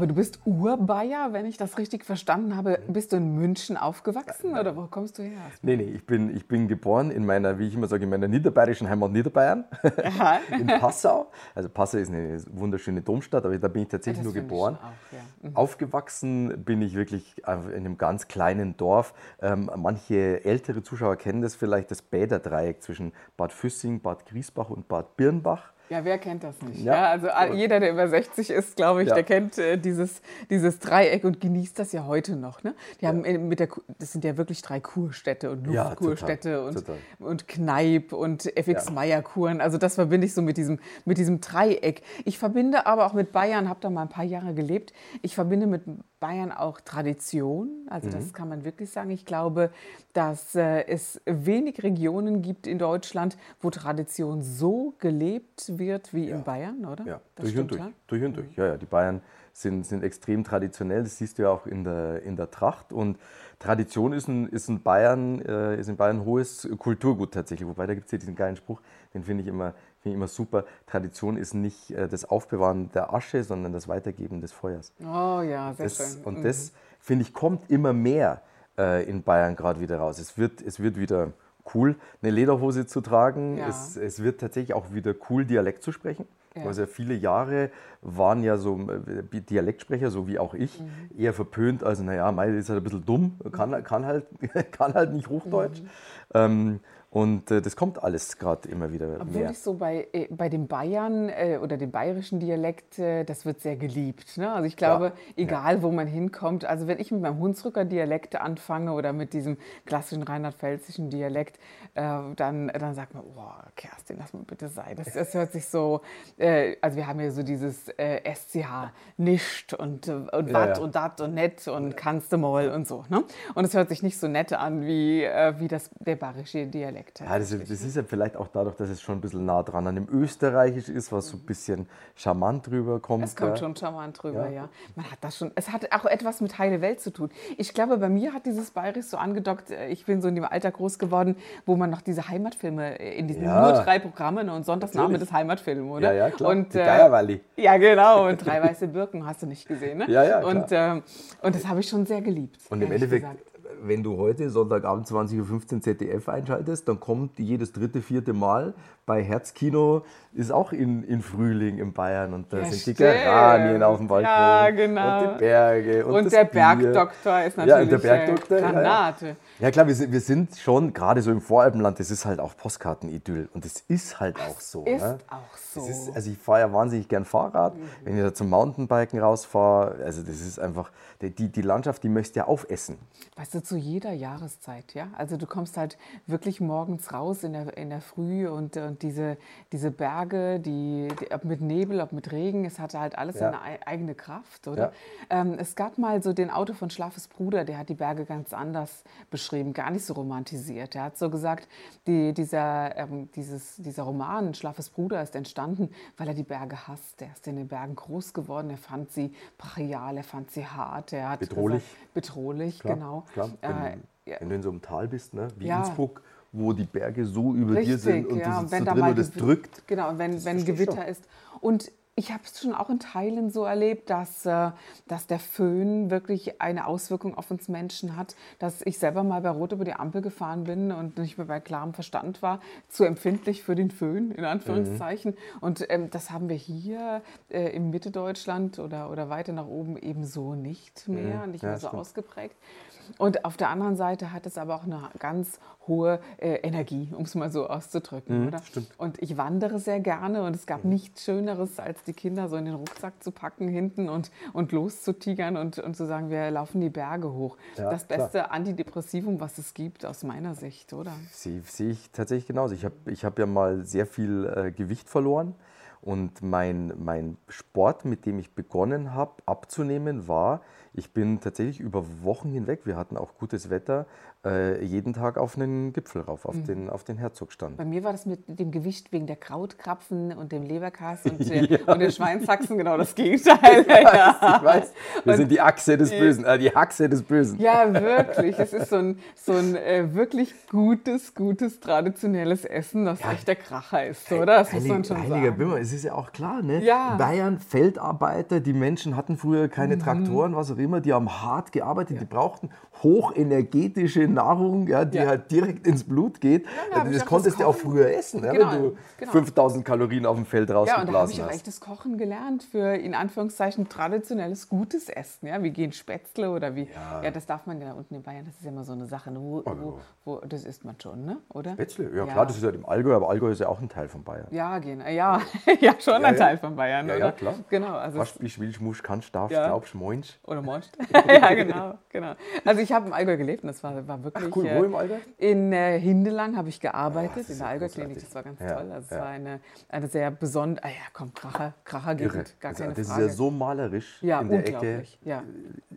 Aber du bist Urbayer, wenn ich das richtig verstanden habe. Bist du in München aufgewachsen oder wo kommst du her? Nee, nee, ich bin, ich bin geboren in meiner, wie ich immer sage, in meiner niederbayerischen Heimat Niederbayern, in Passau. Also Passau ist eine wunderschöne Domstadt, aber da bin ich tatsächlich nur geboren. Auch, ja. mhm. Aufgewachsen bin ich wirklich in einem ganz kleinen Dorf. Ähm, manche ältere Zuschauer kennen das vielleicht, das Bäderdreieck zwischen Bad Füssing, Bad Griesbach und Bad Birnbach. Ja, wer kennt das nicht? Ja, ja also aber jeder, der über 60 ist, glaube ich, ja. der kennt äh, dieses, dieses Dreieck und genießt das ja heute noch. Ne? Die haben ja. mit der, das sind ja wirklich drei Kurstädte und Luftkurstädte und, und Kneipp und FX Meyer Kuren. Also das verbinde ich so mit diesem, mit diesem Dreieck. Ich verbinde aber auch mit Bayern, habe da mal ein paar Jahre gelebt. Ich verbinde mit Bayern auch Tradition. Also mhm. das kann man wirklich sagen. Ich glaube, dass äh, es wenig Regionen gibt in Deutschland, wo Tradition so gelebt wird wie ja. in Bayern, oder? Ja, das durch stimmt, und durch. Ja? Durch und durch. Ja, ja, die Bayern sind, sind extrem traditionell. Das siehst du ja auch in der, in der Tracht. Und Tradition ist in, ist in Bayern äh, ist in Bayern hohes Kulturgut tatsächlich. Wobei da gibt es ja diesen geilen Spruch, den finde ich immer finde ich immer super. Tradition ist nicht äh, das Aufbewahren der Asche, sondern das Weitergeben des Feuers. Oh ja, sehr das, schön. Und mhm. das, finde ich, kommt immer mehr äh, in Bayern gerade wieder raus. Es wird, es wird wieder cool, eine Lederhose zu tragen. Ja. Es, es wird tatsächlich auch wieder cool, Dialekt zu sprechen. Ja. Also viele Jahre waren ja so äh, Dialektsprecher, so wie auch ich, mhm. eher verpönt. Also naja, Mai ist halt ein bisschen dumm, kann, kann, halt, kann halt nicht Hochdeutsch. Mhm. Ähm, und äh, das kommt alles gerade immer wieder Obwohl mehr. ich so bei, äh, bei den Bayern äh, oder dem bayerischen Dialekt, äh, das wird sehr geliebt. Ne? Also ich glaube, ja, egal ja. wo man hinkommt, also wenn ich mit meinem Hunsrücker Dialekt anfange oder mit diesem klassischen rheinland-pfälzischen Dialekt, äh, dann, dann sagt man, oh, Kerstin, lass mal bitte sein. Das, das hört sich so, äh, also wir haben ja so dieses SCH, nischt und, und ja, wat und dat und nett und kannst du mal und so. Ne? Und es hört sich nicht so nett an wie, wie das, der bayerische Dialekt. Dialekt. Ja, das, das, ist ja vielleicht auch dadurch, dass es schon ein bisschen nah dran an dem Österreichisch ist, was so ein bisschen charmant drüber kommt. Es kommt ja. schon charmant drüber, ja. ja. Man hat das schon, es hat auch etwas mit heile Welt zu tun. Ich glaube, bei mir hat dieses Bayerisch so angedockt, äh, ich bin so in dem Alter groß geworden, wo man noch diese Heimatfilme äh, in diesen nur drei Programmen und Sonntagsname des Heimatfilms, oder? Ja, ja, klar. Und. Äh, ja, genau. Und drei weiße Birken hast du nicht gesehen, ne? Ja, ja, klar. Und, äh, und das habe ich schon sehr geliebt. Und im Endeffekt, gesagt wenn du heute Sonntagabend 20.15 Uhr ZDF einschaltest, dann kommt jedes dritte, vierte Mal bei Herzkino, ist auch in, in Frühling in Bayern und da ja, sind die Geranien auf dem Balkon ja, genau. und die Berge und, und der Bier. Bergdoktor ist natürlich ja, und der Bergdoktor, Granate. Ja, ja. klar, wir sind, wir sind schon, gerade so im Voralpenland, das ist halt auch Postkartenidyll und das ist halt auch so. Ist ne? auch so. Ist, also ich fahre ja wahnsinnig gern Fahrrad, mhm. wenn ich da zum Mountainbiken rausfahre, also das ist einfach, die, die Landschaft, die möchtest ja aufessen. Weißt du, zu jeder Jahreszeit, ja. Also du kommst halt wirklich morgens raus in der, in der Früh und, und diese, diese Berge, die, die, ob mit Nebel, ob mit Regen, es hatte halt alles ja. seine eigene Kraft, oder? Ja. Ähm, es gab mal so den Autor von Schlafes Bruder, der hat die Berge ganz anders beschrieben, gar nicht so romantisiert. Der hat so gesagt, die, dieser, ähm, dieses, dieser Roman Schlafes Bruder ist entstanden, weil er die Berge hasst. Er ist in den Bergen groß geworden, er fand sie brachial, er fand sie hart, er hat bedrohlich, gesagt, bedrohlich, Klar. genau. Klar. Wenn, äh, wenn, du in so einem Tal bist, ne? wie ja. Innsbruck, wo die Berge so über Richtig, dir sind und ja. du sitzt und da drin und das drückt. Genau, und wenn, wenn Gewitter ist. Und ich habe es schon auch in Teilen so erlebt, dass, äh, dass der Föhn wirklich eine Auswirkung auf uns Menschen hat, dass ich selber mal bei Rot über die Ampel gefahren bin und nicht mehr bei klarem Verstand war, zu empfindlich für den Föhn, in Anführungszeichen. Mhm. Und ähm, das haben wir hier äh, im Mitteldeutschland oder, oder weiter nach oben ebenso nicht mehr, mhm. nicht ja, mehr so stimmt. ausgeprägt. Und auf der anderen Seite hat es aber auch eine ganz hohe äh, Energie, um es mal so auszudrücken. Mhm, oder? Stimmt. Und ich wandere sehr gerne und es gab mhm. nichts Schöneres, als die Kinder so in den Rucksack zu packen hinten und, und loszutigern und, und zu sagen, wir laufen die Berge hoch. Ja, das beste klar. Antidepressivum, was es gibt, aus meiner Sicht, oder? Sehe seh ich tatsächlich genauso. Ich habe ich hab ja mal sehr viel äh, Gewicht verloren Und mein, mein Sport, mit dem ich begonnen habe abzunehmen, war, ich bin tatsächlich über Wochen hinweg, wir hatten auch gutes Wetter, äh, jeden Tag auf einen Gipfel rauf, auf, mhm. den, auf den Herzogstand. Bei mir war das mit dem Gewicht wegen der Krautkrapfen und dem Leberkas und, ja. und der Schweinshaxen genau das Gegenteil. ich weiß, ich weiß. Wir und sind die Achse des Bösen, äh, die Haxe des Bösen. Ja, wirklich. Es ist so ein, so ein äh, wirklich gutes, gutes, traditionelles Essen, das ja. echt der Kracher ist, oder? Das muss man schon Heiliger sagen. Bimmer, es ist ja auch klar, ne? Ja. Bayern, Feldarbeiter, die Menschen hatten früher keine mhm. Traktoren, was auch immer, die haben hart gearbeitet, ja. die brauchten hochenergetische Nahrung, ja, die ja. halt direkt ins Blut geht. Ja, das konntest du auch früher essen, genau, wenn du genau. 5000 Kalorien auf dem Feld rausgeblasen hast. Ja, und da habe ich auch echt das Kochen gelernt für in Anführungszeichen traditionelles gutes Essen. Ja, wie gehen Spätzle oder wie. Ja. das darf man ja unten in Bayern, das ist ja immer so eine Sache. Ne? Wo, wo, wo, das isst man schon, ne? oder? Spätzle, ja, klar, das ist ja im Allgäu, aber Allgäu ist ja auch ein Teil von Bayern. Ja, gehen, ja, ja, schon ein Teil von Bayern, ja, klar. Genau. Also Was ich will, muss, kannst, darfst, glaubst, meinst. Oder meinst. ja, genau, genau. Also ich habe im Allgäu gelebt das war, war wirklich. Ach cool, wo im Allgäu? In äh, Hindelang habe ich gearbeitet, oh, in der Allgäu-Klinik. Das war ganz ja, toll. Also es ja. war eine, eine sehr besondere, ah ja, komm, Kracher, Kracher Irre. gar keine das Frage. ist ja so malerisch ja, in der Ecke. Ja.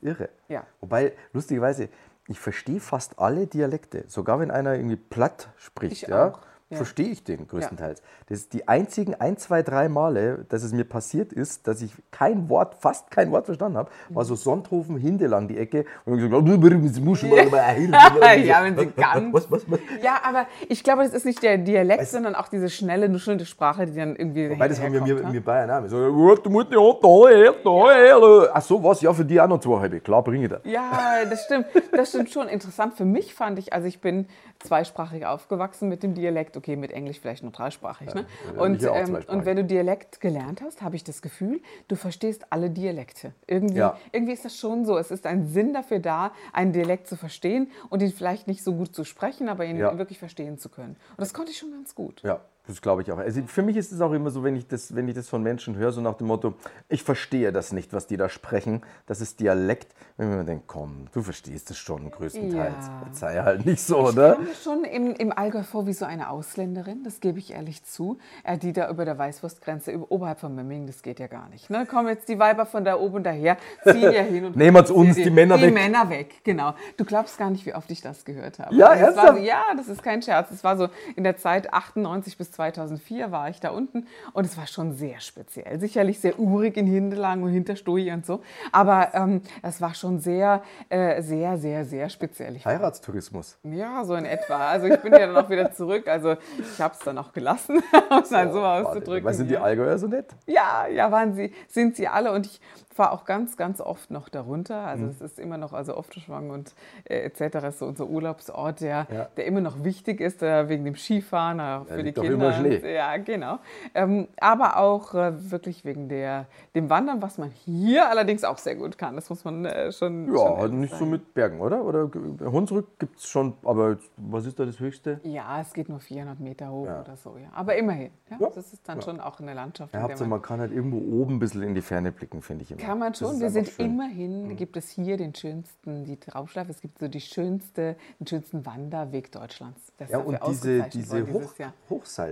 Irre. Ja. Wobei, lustigerweise, ich verstehe fast alle Dialekte. Sogar wenn einer irgendwie platt spricht. Ich ja. Auch ja. verstehe ich den größtenteils. Ja. Das ist die einzigen ein, zwei, drei Male, dass es mir passiert ist, dass ich kein Wort, fast kein Wort verstanden habe, war so Sonthofen, Hindelang die Ecke und ich gesagt, du musst mal ja. ja, wenn sie ganz. Was, was, was? Ja, aber ich glaube, das ist nicht der Dialekt, weißt, sondern auch diese schnelle, nuschelnde Sprache, die dann irgendwie. Weil das haben wir mir, mir Bayern auch. So, du musst da, Ach so, was? Ja, für die auch noch zwei halbe. Klar, bringe ich das. Ja, das stimmt. Das stimmt schon. Interessant für mich fand ich, also ich bin zweisprachig aufgewachsen mit dem Dialekt okay, mit Englisch vielleicht nur dreisprachig. Ne? und, ähm, und wenn du Dialekt gelernt hast, habe ich das Gefühl, du verstehst alle Dialekte. Irgendwie, ja. irgendwie ist das schon so. Es ist ein Sinn dafür da, einen Dialekt zu verstehen und ihn vielleicht nicht so gut zu sprechen, aber ihn ja. wirklich verstehen zu können. Und das konnte ich schon ganz gut. Ja, das glaube ich auch. Also für mich ist es auch immer so, wenn ich, das, wenn ich das von Menschen höre, so nach dem Motto, ich verstehe das nicht, was die da sprechen, das ist Dialekt. Wenn man denkt, komm, du verstehst es schon größtenteils. Ja. Jetzt sei halt nicht so, ich oder? Ich komme mir schon im, im Allgäu vor wie so eine Ausländerin, das gebe ich ehrlich zu, äh, die da über der Weißwurstgrenze, oberhalb von Memmingen, das geht ja gar nicht. Ne? Kommen jetzt die Weiber von da oben daher, ziehen ja hin und Nehmen wir uns die, die, Männer die weg. Die Männer weg, genau. Du glaubst gar nicht, wie oft ich das gehört habe. Ja, das ernsthaft? So, ja, das ist kein Scherz. Es war so in der Zeit 98 bis 2004 war ich da unten und es war schon sehr speziell. Sicherlich sehr urig in Hindelang und Hinterstui und so, aber ähm, es war schon sehr, äh, sehr, sehr, sehr speziell. Ich Heiratstourismus. ja, so in etwa. Also ich bin ja dann auch wieder zurück, also ich habe es dann auch gelassen, um es dann oh, so auszudrücken. Was sind die Allgäuer so nett? Ja, ja, waren sie, sind sie alle und ich fahre auch ganz, ganz oft noch darunter. Also mhm. es ist immer noch, also Ofteschwang und äh, etc. ist so unser Urlaubsort, der, ja. der immer noch wichtig ist, äh, wegen dem Skifahren, äh, für die Kinder. Und, ja, genau. Ähm, aber auch äh, wirklich wegen der, dem Wandern, was man hier allerdings auch sehr gut kann. Das muss man äh, schon. Ja, schon halt nicht so mit Bergen, oder? Oder Hunsrück gibt es schon, aber was ist da das Höchste? Ja, es geht nur 400 Meter hoch ja. oder so, ja. Aber immerhin. Ja? Das ist dann schon auch eine Landschaft. Ja, man, man kann halt irgendwo oben ein bisschen in die Ferne blicken, finde ich immer. Kann man schon. Wir sind schön. immerhin, mhm. gibt es hier den schönsten, die Traumschleife, es gibt so die schönste, den schönsten Wanderweg Deutschlands. Das ja, und diese, diese Hoch,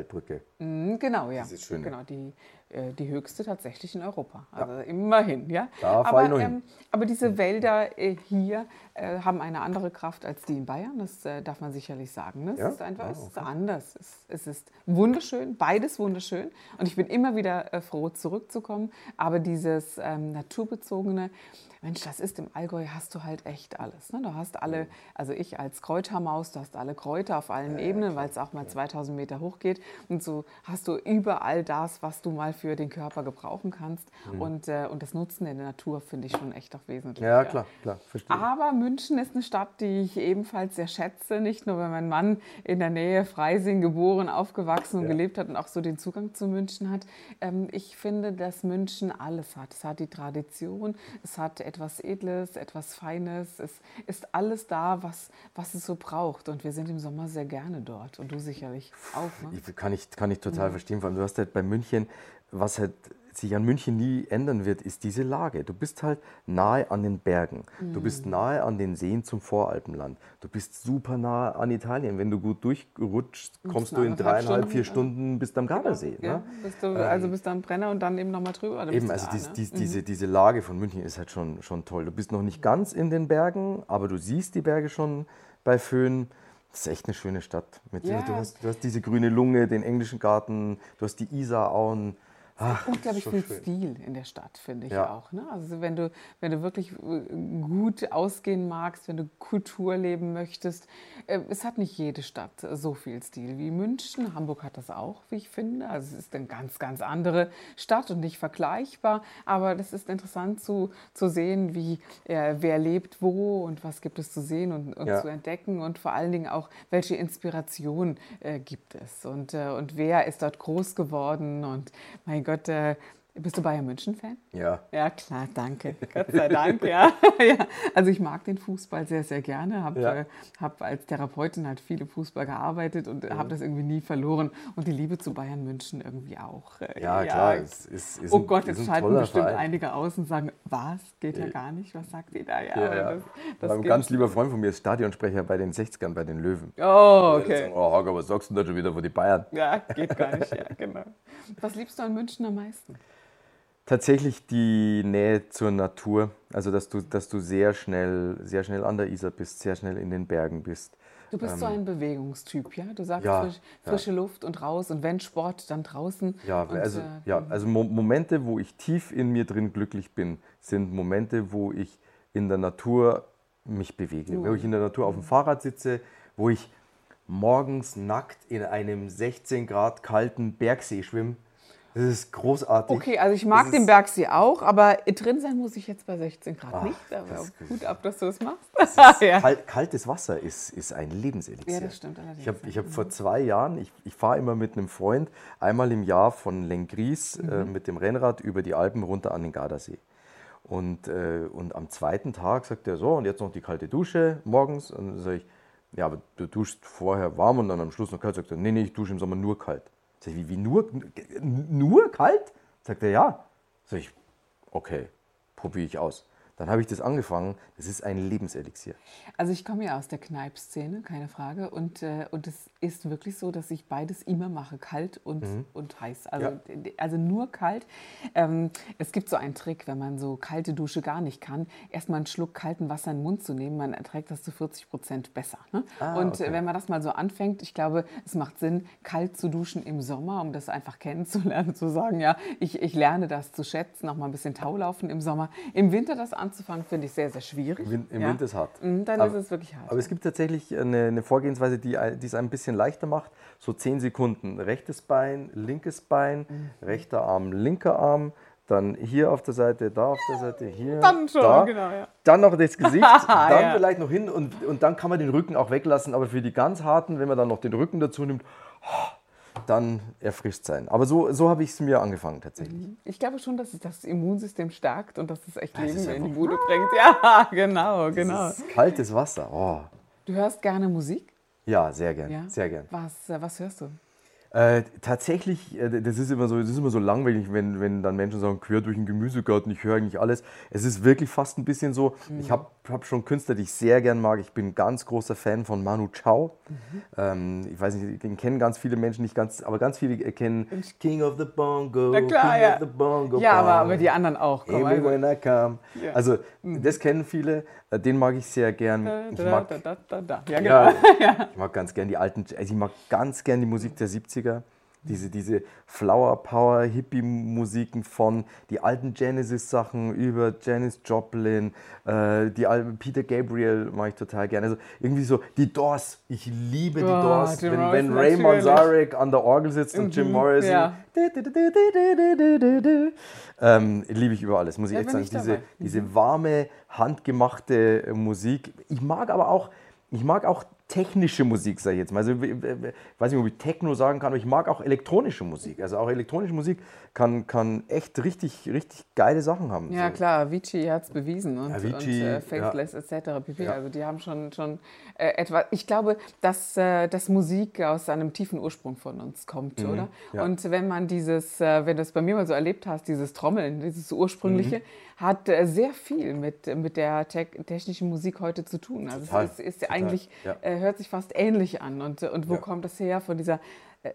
Hochseilbrücke. Mhm, genau, ja. Genau, die äh, die höchste tatsächlich in Europa. Also ja. immerhin, ja. Da aber, ähm, aber diese Wälder äh, hier äh, haben eine andere Kraft als die in Bayern. Das äh, darf man sicherlich sagen. Ne? Es ja? ist einfach ah, okay. es ist anders. Es, es, ist wunderschön, beides wunderschön. Und ich bin immer wieder froh, zurückzukommen. Aber dieses ähm, naturbezogene, Mensch, das ist im Allgäu, hast du halt echt alles. Ne? Du hast alle, also ich als Kräutermaus, du hast alle Kräuter auf allen ja, Ebenen, weil es auch mal 2000 Meter hoch geht. Und so hast du überall das, was du mal für den Körper gebrauchen kannst. Mhm. Und, äh, und das Nutzen in der Natur finde ich schon echt auch wesentlich. Ja, klar, klar, verstehe. Aber München ist eine Stadt, die ich ebenfalls sehr schätze. Nicht nur, weil mein Mann in der Nähe Freising geboren, aufgewachsen und ja. gelebt hat und auch so den Zugang zu München hat. Ähm, ich finde, dass München alles hat. Es hat die Tradition, es hat etwas Edles, etwas Feines. Es ist alles da, was, was es so braucht. Und wir sind im Sommer sehr gerne dort. Und du sicherlich auch. Ne? Kann, ich, kann ich total ja. verstehen. Vor allem, du hast halt bei München was halt sich an München nie ändern wird, ist diese Lage. Du bist halt nahe an den Bergen. Mhm. Du bist nahe an den Seen zum Voralpenland. Du bist super nahe an Italien. Wenn du gut durchrutschst, kommst du in dreieinhalb, vier Stunden bis am Gardasee. Ja, ne? bist du, also bist du am Brenner und dann eben nochmal drüber. Eben, also da, dies, ne? dies, mhm. diese, diese Lage von München ist halt schon, schon toll. Du bist noch nicht ganz in den Bergen, aber du siehst die Berge schon bei Föhn. Das ist echt eine schöne Stadt. Mit, ja. du, hast, du hast diese grüne Lunge, den englischen Garten, du hast die Isarauen. Ach, unglaublich viel schön. Stil in der Stadt, finde ich ja. auch. Ne? Also wenn du, wenn du wirklich äh, gut ausgehen magst, wenn du Kultur leben möchtest, äh, es hat nicht jede Stadt so viel Stil wie München. Hamburg hat das auch, wie ich finde. Also es ist eine ganz, ganz andere Stadt und nicht vergleichbar. Aber das ist interessant zu, zu sehen, wie äh, wer lebt wo und was gibt es zu sehen und, und ja. zu entdecken und vor allen Dingen auch, welche Inspiration äh, gibt es und, äh, und wer ist dort groß geworden und mein Gott, Gott, äh, bist du Bayern München-Fan? Ja. Ja, klar, danke. Gott sei Dank, ja. ja. Also ich mag den Fußball sehr, sehr gerne. Habe ja. äh, hab als Therapeutin halt viele Fußball gearbeitet und mhm. habe das irgendwie nie verloren. Und die Liebe zu Bayern München irgendwie auch. Äh, ja, ja, klar. Es ist, ist oh ein, Gott, jetzt schalten bestimmt Verein. einige aus und sagen, was, geht ja gar nicht? Was sagt ihr da? Ja, ja, das, das ein ganz lieber Freund von mir ist Stadionsprecher bei den 60ern, bei den Löwen. Oh, okay. Sagen, oh, Hager, was sagst du denn da schon wieder für die Bayern? Ja, geht gar nicht, ja, genau. Was liebst du an München am meisten? Tatsächlich die Nähe zur Natur, also dass du, dass du sehr schnell, sehr schnell an der Isar bist, sehr schnell in den Bergen bist. Du bist ähm, so ein Bewegungstyp, ja? Du sagst ja, frisch, frische ja. Luft und raus und wenn Sport, dann draußen. Ja, und, also, äh, ja, also Momente, wo ich tief in mir drin glücklich bin, sind Momente, wo ich in der Natur mich bewege. Wo ich in der Natur auf dem Fahrrad sitze, wo ich morgens nackt in einem 16 Grad kalten Bergsee schwimme das ist großartig. Okay, also ich mag den Bergsee auch, aber drin sein muss ich jetzt bei 16 Grad Ach, nicht. Aber gut ab, dass du das machst. Das ja. kalt, kaltes Wasser ist, ist ein Lebenselixier. Ja, das stimmt allerdings. Ich habe ich hab vor zwei Jahren, ich, ich fahre immer mit einem Freund einmal im Jahr von Lengries äh, mhm. äh, mit dem Rennrad über die Alpen runter an den Gardasee. Und, äh, und am zweiten Tag sagt er so, und jetzt noch die kalte Dusche morgens. Und dann sage ich, ja, aber du duschst vorher warm und dann am Schluss noch kalt. Sagt er, nee, nee, ich dusche im Sommer nur kalt. Sag ich, wie, wie nur, nur kalt? Sagt er, ja. Sag ich, okay, probiere ich aus. Dann habe ich das angefangen. Das ist ein Lebenselixier. Also ich komme ja aus der Kneipszene, keine Frage. Und, äh, und es ist wirklich so, dass ich beides immer mache, kalt und, mhm. und heiß. Also, ja. also nur kalt. Ähm, es gibt so einen Trick, wenn man so kalte Dusche gar nicht kann, erstmal einen Schluck kalten Wasser in den Mund zu nehmen. Man erträgt das zu 40 Prozent besser. Ne? Ah, und okay. wenn man das mal so anfängt, ich glaube, es macht Sinn, kalt zu duschen im Sommer, um das einfach kennenzulernen, zu sagen, ja, ich, ich lerne das zu schätzen, auch mal ein bisschen Taulaufen im Sommer. Im Winter das anzufangen anzufangen, finde ich sehr, sehr schwierig. Im, im ja. Winter ist hart. Mhm, dann aber, ist es wirklich hart. Aber es gibt tatsächlich eine, eine Vorgehensweise, die, die es ein bisschen leichter macht. So zehn Sekunden rechtes Bein, linkes Bein, mhm. rechter Arm, linker Arm. Dann hier auf der Seite, da auf der Seite, hier. Dann schon, da. genau, ja. Dann noch das Gesicht, dann ja. vielleicht noch hin und, und dann kann man den Rücken auch weglassen. Aber für die ganz harten, wenn man dann noch den Rücken dazu nimmt, oh, dann erfrischt sein. Aber so, so habe ich es mir angefangen tatsächlich. Mhm. Ich glaube schon, dass es das Immunsystem stärkt und dass es echt das Leben in die Bude bringt. Ja, genau, genau. kaltes Wasser. Oh. Du hörst gerne Musik? Ja, sehr gern. Ja? Sehr gern. Was, äh, was hörst du? Äh, tatsächlich, äh, das ist immer so, das ist immer so langweilig, wenn, wenn dann Menschen sagen, quer durch den Gemüsegarten, ich höre eigentlich alles. Es ist wirklich fast ein bisschen so. Mhm. Ich habe hab schon Künstler, die ich sehr gern mag. Ich bin ein ganz großer Fan von Manu Chao. Mhm. Ähm, ich weiß nicht, den kennen ganz viele Menschen nicht ganz, aber ganz viele kennen King of the Bongo. Na klar, King ja. of the Bongo. Ja, aber, aber die anderen auch. Komm, also. when I come. Ja. Also, mhm. das kennen viele. Äh, den mag ich sehr gern. Ich mag, ja, genau. ja, ich mag ganz gern die alten, also ich mag ganz gern die Musik der 70er diese, diese Flower Power Hippie Musiken von die alten Genesis Sachen über Janis Joplin, äh, die alten Peter Gabriel mag ich total gerne. Also irgendwie so die Doors, ich liebe die oh, Doors, wenn, wenn Ray Manzarek an der Orgel sitzt und Jim mhm, Morrison. Ja. Ähm, liebe ich über alles, muss ich ja, echt sagen. Diese, diese warme, handgemachte Musik. Ich mag aber auch, ich mag auch technische Musik, sage ich jetzt mal. Also, ich weiß nicht, ob ich Techno sagen kann, aber ich mag auch elektronische Musik. Also auch elektronische Musik kann, kann echt richtig, richtig geile Sachen haben. Ja, so. klar, Avicii hat es bewiesen und, Avicii, und äh, Faithless ja. etc. pp. Ja. Also die haben schon, schon äh, etwas. Ich glaube, dass, äh, dass Musik aus einem tiefen Ursprung von uns kommt, mhm. oder? Ja. Und wenn man dieses, äh, wenn du es bei mir mal so erlebt hast, dieses Trommeln, dieses ursprüngliche, mhm hat äh, sehr viel mit, mit der te technischen Musik heute zu tun. Also total, es ist, ist eigentlich, äh, hört sich fast ähnlich an. Und, und wo ja. kommt das her? Von dieser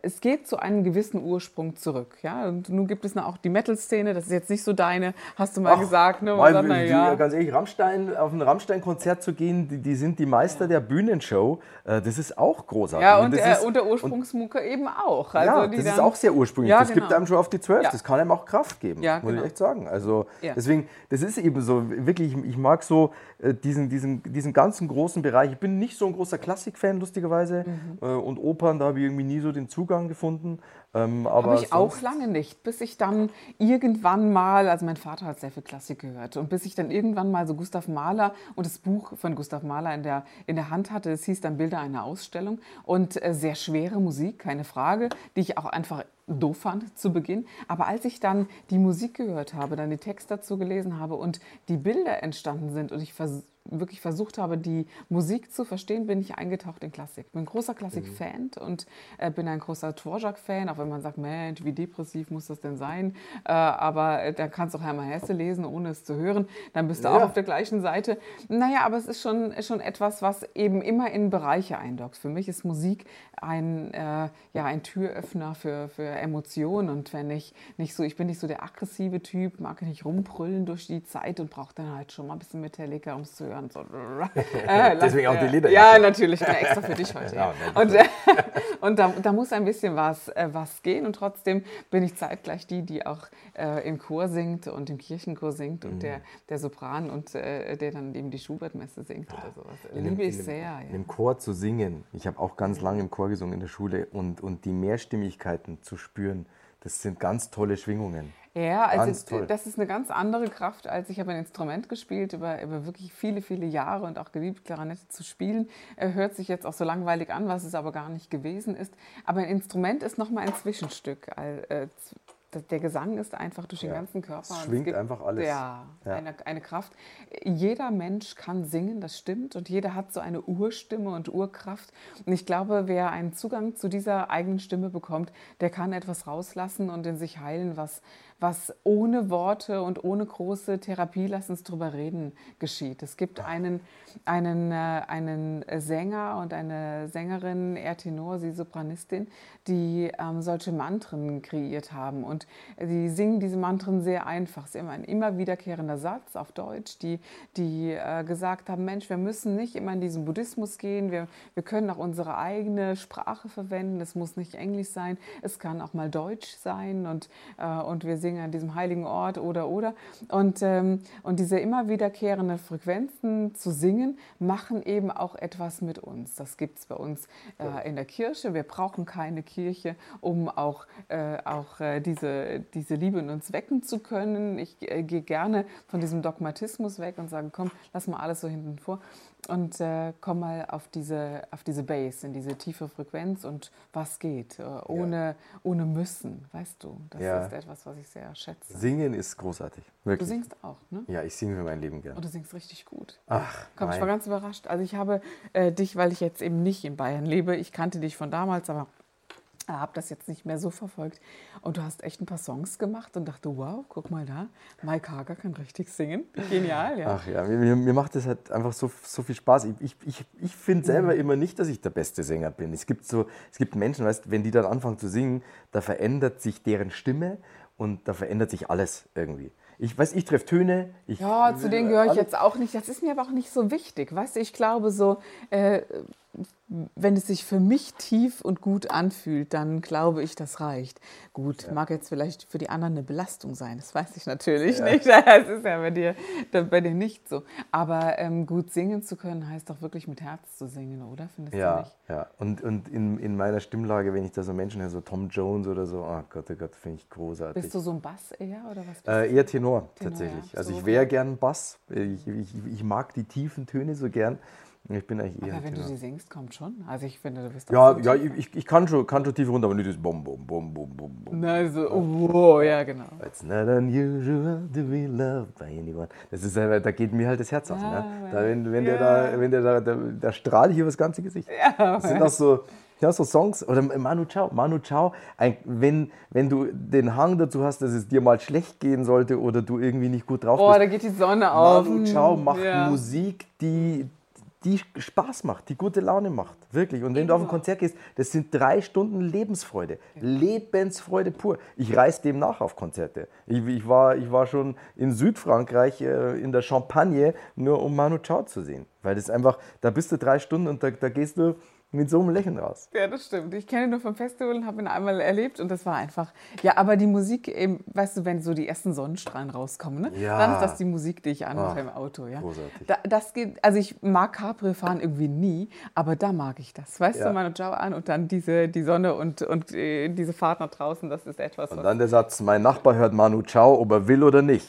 es geht zu einem gewissen Ursprung zurück. Ja? Und nun gibt es auch die Metal-Szene, das ist jetzt nicht so deine, hast du mal Ach, gesagt. Ne? Weil, sagt, die, ja. Ganz ehrlich, Rammstein, auf ein Rammstein-Konzert zu gehen, die, die, sind die Meister ja. der Bühnenshow, äh, das ist auch großartig. Ja, und, und, äh, ist, und der Ursprungsmucke eben auch. Also ja, das dann, ist auch sehr ursprünglich. Ja, das genau. gibt einem schon auf die Zwölf, das kann einem auch Kraft geben, muss genau. ich echt sagen. Also deswegen, das ist eben so, wirklich, ich mag so äh, diesen, diesen, diesen ganzen großen Bereich. Ich bin nicht so ein großer Klassik-Fan, lustigerweise, mhm. Äh, und Opern, da habe ich irgendwie nie so den Zugang gefunden. Ähm, Habe ich auch lange nicht, bis ich dann irgendwann mal, also mein Vater hat sehr viel Klassik gehört, und bis ich dann irgendwann mal so Gustav Mahler und das Buch von Gustav Mahler in der, in der Hand hatte, es hieß dann Bilder einer Ausstellung und äh, sehr schwere Musik, keine Frage, die ich auch einfach doof fand zu Beginn. Aber als ich dann die Musik gehört habe, dann die Texte dazu gelesen habe und die Bilder entstanden sind und ich vers wirklich versucht habe, die Musik zu verstehen, bin ich eingetaucht in Klassik. Bin ein großer Klassik-Fan mhm. und äh, bin ein großer Dvorak-Fan, auch wenn man sagt, Mensch, wie depressiv muss das denn sein? Äh, aber äh, da kannst du auch Hermann Hesse lesen, ohne es zu hören. Dann bist du ja. auch auf der gleichen Seite. Naja, aber es ist schon, schon etwas, was eben immer in Bereiche eindockt. Für mich ist Musik ein, äh, ja, ein Türöffner für, für Emotionen. Und wenn ich nicht so, ich bin nicht so der aggressive Typ, mag nicht rumbrüllen durch die Zeit und brauche dann halt schon mal ein bisschen Metallica, um es zu hören. So, äh, Deswegen auch die Lieder. Ja, natürlich, ja, extra für dich heute. Ja. Und, äh, und da, da, muss ein bisschen was, äh, was gehen. Und trotzdem bin ich zeitgleich die, die auch äh, im Chor singt und im Kirchenchor singt und mhm. der, der Sopran und der dann eben die Schubertmesse singt oder sowas. Liebe ich sehr. Ja. Im Chor zu singen. Ich habe auch ganz lange im Chor gesungen in der Schule und, und die Mehrstimmigkeiten zu spüren, das sind ganz tolle Schwingungen. Ja, also das ist eine ganz andere Kraft, als ich habe ein Instrument gespielt über, über wirklich viele, viele Jahre und auch geliebt, Klarinette zu spielen. Er hört sich jetzt auch so langweilig an, was es aber gar nicht gewesen ist. Aber ein Instrument ist nochmal ein Zwischenstück äh, der Gesang ist einfach durch den ja, ganzen Körper. Es schwingt es einfach alles. Ja, ja. Eine, eine, Kraft. Jeder Mensch kann singen, das stimmt. Und jeder hat so eine Urstimme und Urkraft. Und ich glaube, wer einen Zugang zu dieser eigenen Stimme bekommt, der kann etwas rauslassen und in sich heilen, was, was ohne Worte und ohne große Therapie, lass uns drüber reden, geschieht. Es gibt einen, einen, äh, einen Sänger und eine Sängerin, er Tenor, sie Sopranistin, die ähm, solche Mantren kreiert haben. Und sie singen diese Mantren sehr einfach. Es ist immer ein immer wiederkehrender Satz auf Deutsch, die, die äh, gesagt haben, Mensch, wir müssen nicht immer in diesen Buddhismus gehen, wir, wir können auch unsere eigene Sprache verwenden. Es muss nicht Englisch sein, es kann auch mal Deutsch sein. Und, äh, und wir singen an diesem heiligen Ort oder oder. Und, ähm, und diese immer wiederkehrenden Frequenzen zu singen, machen eben auch etwas mit uns. Das gibt es bei uns äh, in der Kirche. Wir brauchen keine Kirche, um auch, äh, auch äh, diese, diese Liebe in uns wecken zu können. Ich äh, gehe gerne von diesem Dogmatismus weg und sage, komm, lass mal alles so hinten vor und äh, komm mal auf diese, auf diese Base, in diese tiefe Frequenz und was geht, äh, ohne, ja. ohne müssen, weißt du. Das ja. ist etwas, was ich sehr schätze. Singen ist großartig. Wirklich. Du singst auch, ne? Ja, ich singe für mein Leben gern. Und du singst richtig gut. Ach, Komm, ich war ganz überrascht. Also ich habe äh, dich, weil ich jetzt eben nicht in Bayern lebe, ich kannte dich von damals, aber habe das jetzt nicht mehr so verfolgt. Und du hast echt ein paar Songs gemacht und dachte, wow, guck mal da, Mike Hager kann richtig singen. Genial, ja. Ach ja, mir, mir macht das halt einfach so, so viel Spaß. Ich, ich, ich finde selber mhm. immer nicht, dass ich der beste Sänger bin. Es gibt, so, es gibt Menschen, weißt, wenn die dann anfangen zu singen, da verändert sich deren Stimme und da verändert sich alles irgendwie. Ich weiß, ich treffe Töne. Ich, ja, zu denen gehöre ich jetzt auch nicht. Das ist mir aber auch nicht so wichtig. Weißt du, ich glaube so, äh, wenn es sich für mich tief und gut anfühlt, dann glaube ich, das reicht. Gut, ja. mag jetzt vielleicht für die anderen eine Belastung sein, das weiß ich natürlich ja. nicht. Das ist ja bei dir, bei dir nicht so. Aber ähm, gut singen zu können, heißt doch wirklich mit Herz zu singen, oder? Findest ja, du nicht? Ja, und, und in, in meiner Stimmlage, wenn ich da so Menschen höre, so Tom Jones oder so, oh Gott, oh Gott, finde ich großartig. Bist du so ein Bass eher oder was? Äh, eher Tenor, Tenor tatsächlich. Ja. Also so ich wäre gern Bass. Ich, ich, ich mag die tiefen Töne so gern. Ich bin eigentlich eher. Aber wenn du sie singst, kommt schon. Also ich finde, du bist Ja, ja ich, ich kann, schon, kann schon tief runter, aber nicht das Bum, Bum, Bum, Bum, Bum, Bum. Na, so, oh, ja, genau. It's not unusual to be loved by anyone. Das ist, da geht mir halt das Herz auf. Ne? da, wenn, wenn der da, wenn der da, der, der strahlt hier das ganze Gesicht. Ja, das sind auch so, ja, so Songs, oder Manu Chao, Manu Chao, ein, wenn, wenn du den Hang dazu hast, dass es dir mal schlecht gehen sollte oder du irgendwie nicht gut drauf oh, bist. Oh, da geht die Sonne auf. Manu Chao macht ja. Musik, die, die Spaß macht, die gute Laune macht. Wirklich. Und wenn du auf ein Konzert gehst, das sind drei Stunden Lebensfreude. Ja. Lebensfreude pur. Ich reise dem nach auf Konzerte. Ich, ich, war, ich war schon in Südfrankreich äh, in der Champagne, nur um Manu Chao zu sehen. Weil das einfach, da bist du drei Stunden und da, da gehst du mit so einem Lächeln raus. Ja, das stimmt. Ich kenne ihn nur vom Festival und habe ihn einmal erlebt und das war einfach. Ja, aber die Musik, eben, weißt du, wenn so die ersten Sonnenstrahlen rauskommen, ne? ja. dann ist das die Musik, die ich anmache im Auto. Ja? Großartig. Da, das geht, also ich mag Capri fahren irgendwie nie, aber da mag ich das. Weißt ja. du, meine Ciao an und dann diese, die Sonne und, und äh, diese Fahrt nach draußen, das ist etwas. Und dann der Satz: Mein Nachbar hört Manu Ciao, ob er will oder nicht.